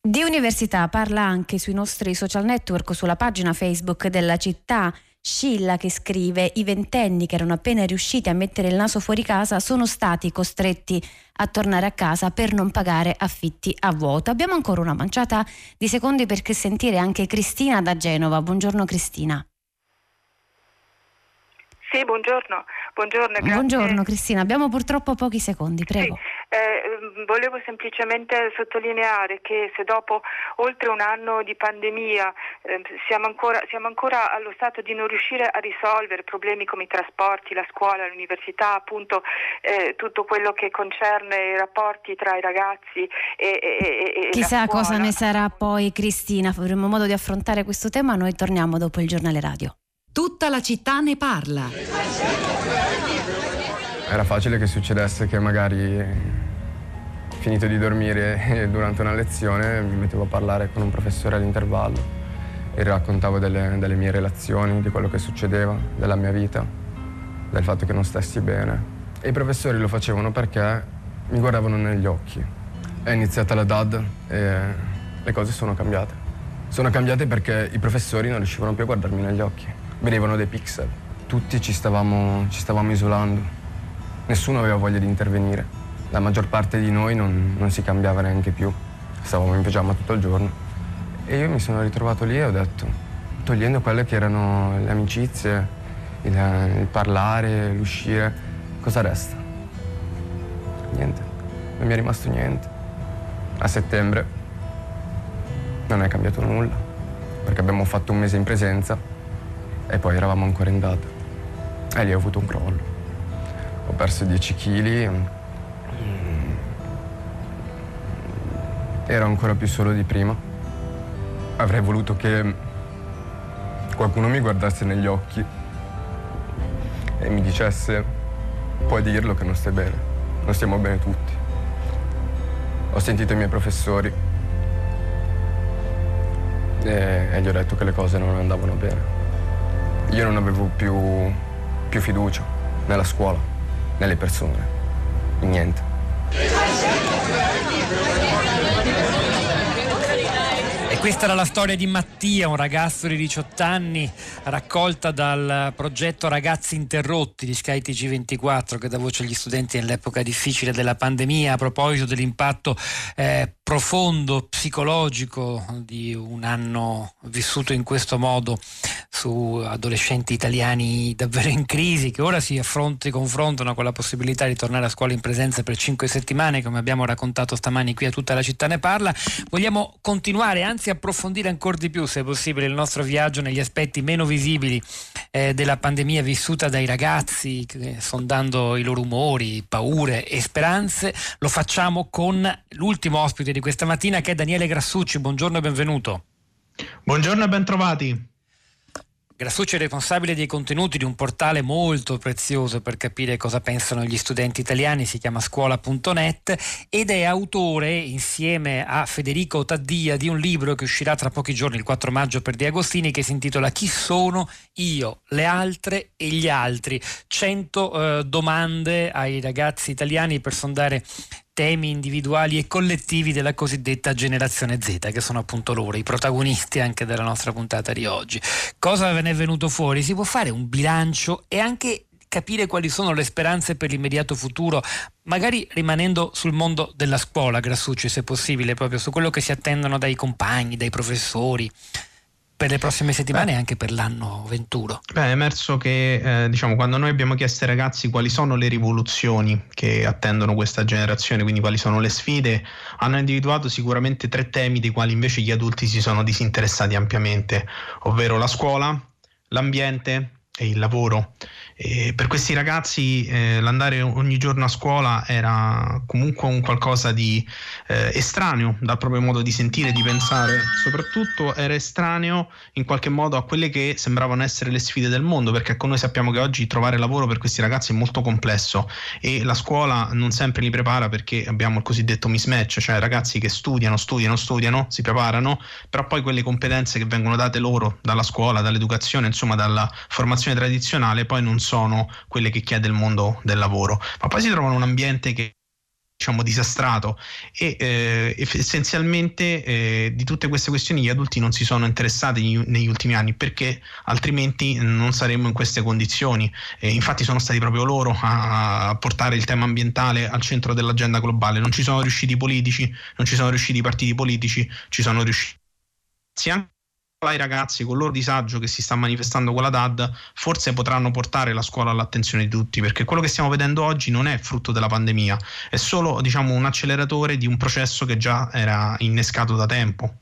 Di università parla anche sui nostri social network, sulla pagina Facebook della città Scilla che scrive i ventenni che erano appena riusciti a mettere il naso fuori casa sono stati costretti a tornare a casa per non pagare affitti a vuoto. Abbiamo ancora una manciata di secondi per sentire anche Cristina da Genova. Buongiorno Cristina. Sì, buongiorno. Buongiorno, buongiorno, Cristina, abbiamo purtroppo pochi secondi, prego. Sì, eh, volevo semplicemente sottolineare che se dopo oltre un anno di pandemia eh, siamo, ancora, siamo, ancora, allo stato di non riuscire a risolvere problemi come i trasporti, la scuola, l'università, appunto eh, tutto quello che concerne i rapporti tra i ragazzi e, e, e Chissà cosa ne sarà poi Cristina, avremo modo di affrontare questo tema, noi torniamo dopo il giornale radio. Tutta la città ne parla. Era facile che succedesse che magari finito di dormire durante una lezione mi mettevo a parlare con un professore all'intervallo e raccontavo delle, delle mie relazioni, di quello che succedeva, della mia vita, del fatto che non stessi bene. E i professori lo facevano perché mi guardavano negli occhi. È iniziata la DAD e le cose sono cambiate. Sono cambiate perché i professori non riuscivano più a guardarmi negli occhi vedevano dei pixel. Tutti ci stavamo, ci stavamo isolando. Nessuno aveva voglia di intervenire. la maggior parte di noi non, non si cambiava neanche più, stavamo in pigiama tutto il giorno. E io mi sono ritrovato lì e ho detto, togliendo quelle che erano le amicizie, il, il parlare, l'uscire, cosa resta? Niente, non mi è rimasto niente. A settembre non è cambiato nulla, perché abbiamo fatto un mese in presenza e poi eravamo ancora in data. E lì ho avuto un crollo. Ho perso 10 kg, ero ancora più solo di prima. Avrei voluto che qualcuno mi guardasse negli occhi e mi dicesse puoi dirlo che non stai bene, non stiamo bene tutti. Ho sentito i miei professori e gli ho detto che le cose non andavano bene. Io non avevo più, più fiducia nella scuola, nelle persone, in niente. Questa era la storia di Mattia, un ragazzo di 18 anni raccolta dal progetto Ragazzi Interrotti di Sky TG24 che dà voce agli studenti nell'epoca difficile della pandemia a proposito dell'impatto eh, profondo, psicologico di un anno vissuto in questo modo su adolescenti italiani davvero in crisi che ora si affronti, confrontano con la possibilità di tornare a scuola in presenza per cinque settimane come abbiamo raccontato stamani qui a tutta la città ne parla. Vogliamo continuare, anzi approfondire ancora di più, se possibile, il nostro viaggio negli aspetti meno visibili eh, della pandemia vissuta dai ragazzi, eh, sondando i loro umori, paure e speranze. Lo facciamo con l'ultimo ospite di questa mattina che è Daniele Grassucci. Buongiorno e benvenuto. Buongiorno e bentrovati. Grassucci è responsabile dei contenuti di un portale molto prezioso per capire cosa pensano gli studenti italiani, si chiama scuola.net ed è autore insieme a Federico Taddia di un libro che uscirà tra pochi giorni, il 4 maggio per Di Agostini, che si intitola Chi sono io, le altre e gli altri? 100 eh, domande ai ragazzi italiani per sondare temi individuali e collettivi della cosiddetta generazione Z, che sono appunto loro, i protagonisti anche della nostra puntata di oggi. Cosa ve ne è venuto fuori? Si può fare un bilancio e anche capire quali sono le speranze per l'immediato futuro, magari rimanendo sul mondo della scuola, Grassucci, se possibile, proprio su quello che si attendono dai compagni, dai professori per le prossime settimane e anche per l'anno 21? Beh, è emerso che eh, diciamo, quando noi abbiamo chiesto ai ragazzi quali sono le rivoluzioni che attendono questa generazione, quindi quali sono le sfide, hanno individuato sicuramente tre temi dei quali invece gli adulti si sono disinteressati ampiamente, ovvero la scuola, l'ambiente e il lavoro. E per questi ragazzi eh, l'andare ogni giorno a scuola era comunque un qualcosa di eh, estraneo dal proprio modo di sentire di pensare, soprattutto era estraneo in qualche modo a quelle che sembravano essere le sfide del mondo, perché ecco noi sappiamo che oggi trovare lavoro per questi ragazzi è molto complesso e la scuola non sempre li prepara perché abbiamo il cosiddetto mismatch, cioè ragazzi che studiano, studiano, studiano, si preparano, però poi quelle competenze che vengono date loro dalla scuola, dall'educazione, insomma dalla formazione tradizionale, poi non sono quelle che chiede il mondo del lavoro, ma poi si trovano in un ambiente che diciamo disastrato e eh, essenzialmente eh, di tutte queste questioni gli adulti non si sono interessati negli ultimi anni perché altrimenti non saremmo in queste condizioni. Eh, infatti sono stati proprio loro a, a, portare il tema ambientale al centro dell'agenda globale. Non ci sono riusciti i politici non ci sono riusciti i partiti politici ci sono riusciti ai ragazzi con il loro disagio che si sta manifestando con la DAD, forse potranno portare la scuola all'attenzione di tutti, perché quello che stiamo vedendo oggi non è frutto della pandemia, è solo diciamo, un acceleratore di un processo che già era innescato da tempo.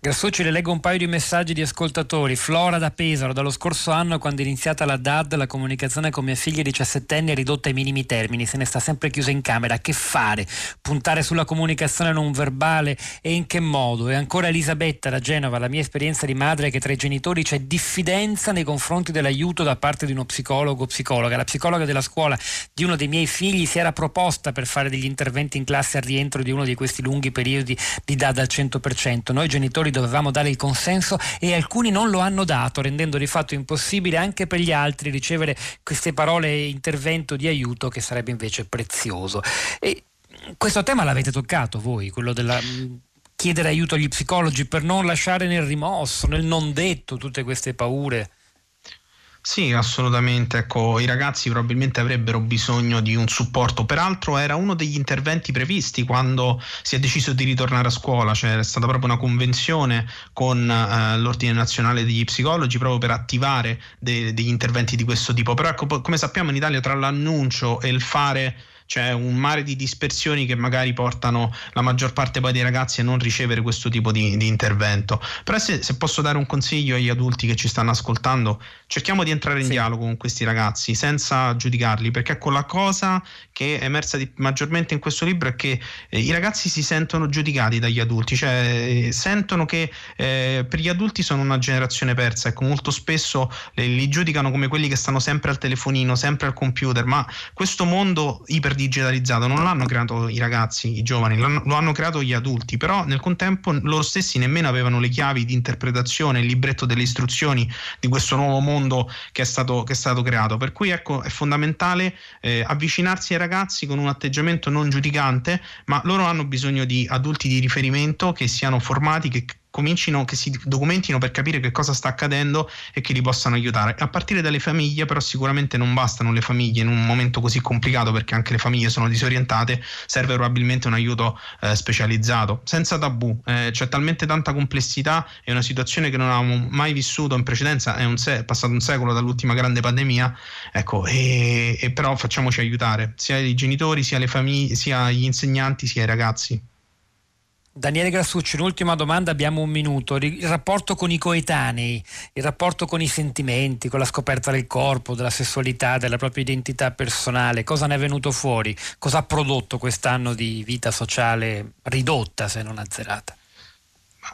Grassucci le leggo un paio di messaggi di ascoltatori. Flora da Pesaro, dallo scorso anno quando è iniziata la DAD la comunicazione con mia figlia 17enne è ridotta ai minimi termini, se ne sta sempre chiusa in camera. Che fare? Puntare sulla comunicazione non verbale e in che modo? E ancora Elisabetta da Genova, la mia esperienza di madre è che tra i genitori c'è diffidenza nei confronti dell'aiuto da parte di uno psicologo o psicologa. La psicologa della scuola di uno dei miei figli si era proposta per fare degli interventi in classe al rientro di uno di questi lunghi periodi di DAD al 100%. Noi genitori genitori dovevamo dare il consenso e alcuni non lo hanno dato, rendendo di fatto impossibile anche per gli altri ricevere queste parole e intervento di aiuto che sarebbe invece prezioso. E questo tema l'avete toccato voi, quello della chiedere aiuto agli psicologi per non lasciare nel rimosso, nel non detto tutte queste paure. Sì, assolutamente. Ecco, i ragazzi probabilmente avrebbero bisogno di un supporto. Peraltro era uno degli interventi previsti quando si è deciso di ritornare a scuola, cioè è stata proprio una convenzione con eh, l'Ordine Nazionale degli Psicologi proprio per attivare de- degli interventi di questo tipo. Però ecco, come sappiamo in Italia tra l'annuncio e il fare c'è un mare di dispersioni che magari portano la maggior parte poi dei ragazzi a non ricevere questo tipo di, di intervento. Però se, se, posso dare un consiglio agli adulti che ci stanno ascoltando, cerchiamo di entrare in sì. dialogo con questi ragazzi senza giudicarli, perché ecco la cosa che è emersa di, maggiormente in questo libro è che eh, i ragazzi si sentono giudicati dagli adulti, cioè eh, sentono che eh, per gli adulti sono una generazione persa, ecco molto spesso eh, li giudicano come quelli che stanno sempre al telefonino, sempre al computer, ma questo mondo iper digitalizzato non l'hanno creato i ragazzi, i giovani, lo hanno creato gli adulti, però nel contempo loro stessi nemmeno avevano le chiavi di interpretazione, il libretto delle istruzioni di questo nuovo mondo che è stato, che è stato creato. Per cui ecco, è fondamentale eh, avvicinarsi ai ragazzi con un atteggiamento non giudicante, ma loro hanno bisogno di adulti di riferimento che siano formati, che comincino, che si documentino per capire che cosa sta accadendo e che li possano aiutare. A partire dalle famiglie, però sicuramente non bastano le famiglie in un momento così complicato perché anche le famiglie sono disorientate, serve probabilmente un aiuto eh, specializzato, senza tabù. Eh, c'è talmente tanta complessità, è una situazione che non avevamo mai vissuto in precedenza, è, se- è passato un secolo dall'ultima grande pandemia, ecco, e, e però facciamoci aiutare, sia i genitori, sia le famiglie, sia gli insegnanti, sia i ragazzi. Daniele Grassucci, un'ultima domanda, abbiamo un minuto. Il rapporto con i coetanei, il rapporto con i sentimenti, con la scoperta del corpo, della sessualità, della propria identità personale, cosa ne è venuto fuori? Cosa ha prodotto quest'anno di vita sociale ridotta, se non azzerata?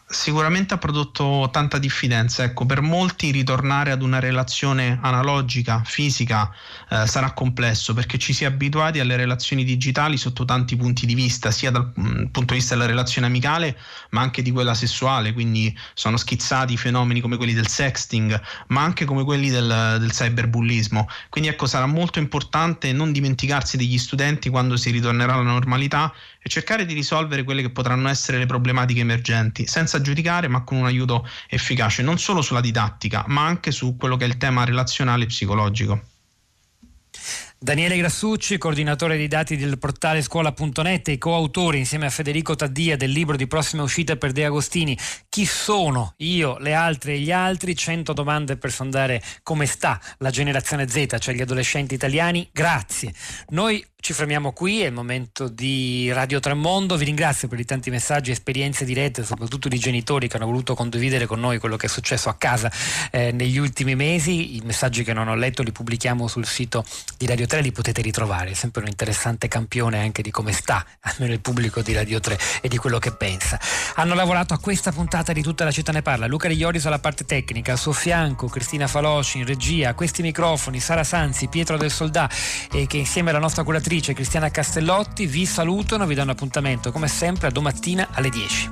Sicuramente ha prodotto tanta diffidenza, ecco, per molti ritornare ad una relazione analogica, fisica, eh, sarà complesso perché ci si è abituati alle relazioni digitali sotto tanti punti di vista, sia dal mh, mm, punto di vista della relazione amicale, ma anche di quella sessuale, quindi sono schizzati fenomeni come quelli del sexting, ma anche come quelli del, del cyberbullismo. Quindi ecco, sarà molto importante non dimenticarsi degli studenti quando si ritornerà alla normalità e cercare di risolvere quelle che potranno essere le problematiche emergenti, senza giudicare ma con un aiuto efficace, non solo sulla didattica, ma anche su quello che è il tema relazionale e psicologico. Daniele Grassucci, coordinatore dei dati del portale scuola.net e coautore insieme a Federico Taddia del libro di prossima uscita per De Agostini Chi sono io, le altre e gli altri? 100 domande per sondare come sta la generazione Z, cioè gli adolescenti italiani. Grazie. Noi ci fermiamo qui, è il momento di Radio Tremondo. Vi ringrazio per i tanti messaggi, esperienze dirette, soprattutto di genitori che hanno voluto condividere con noi quello che è successo a casa eh, negli ultimi mesi. I messaggi che non ho letto li pubblichiamo sul sito di Radio 3, li potete ritrovare. È sempre un interessante campione anche di come sta, almeno il pubblico di Radio 3 e di quello che pensa. Hanno lavorato a questa puntata di Tutta la città ne parla. Luca Riglioris alla parte tecnica, al suo fianco Cristina Falosci in regia, a questi microfoni Sara Sanzi, Pietro del Soldà, eh, che insieme alla nostra curatrice direttrice Cristiana Castellotti vi salutano, vi danno appuntamento come sempre a domattina alle 10.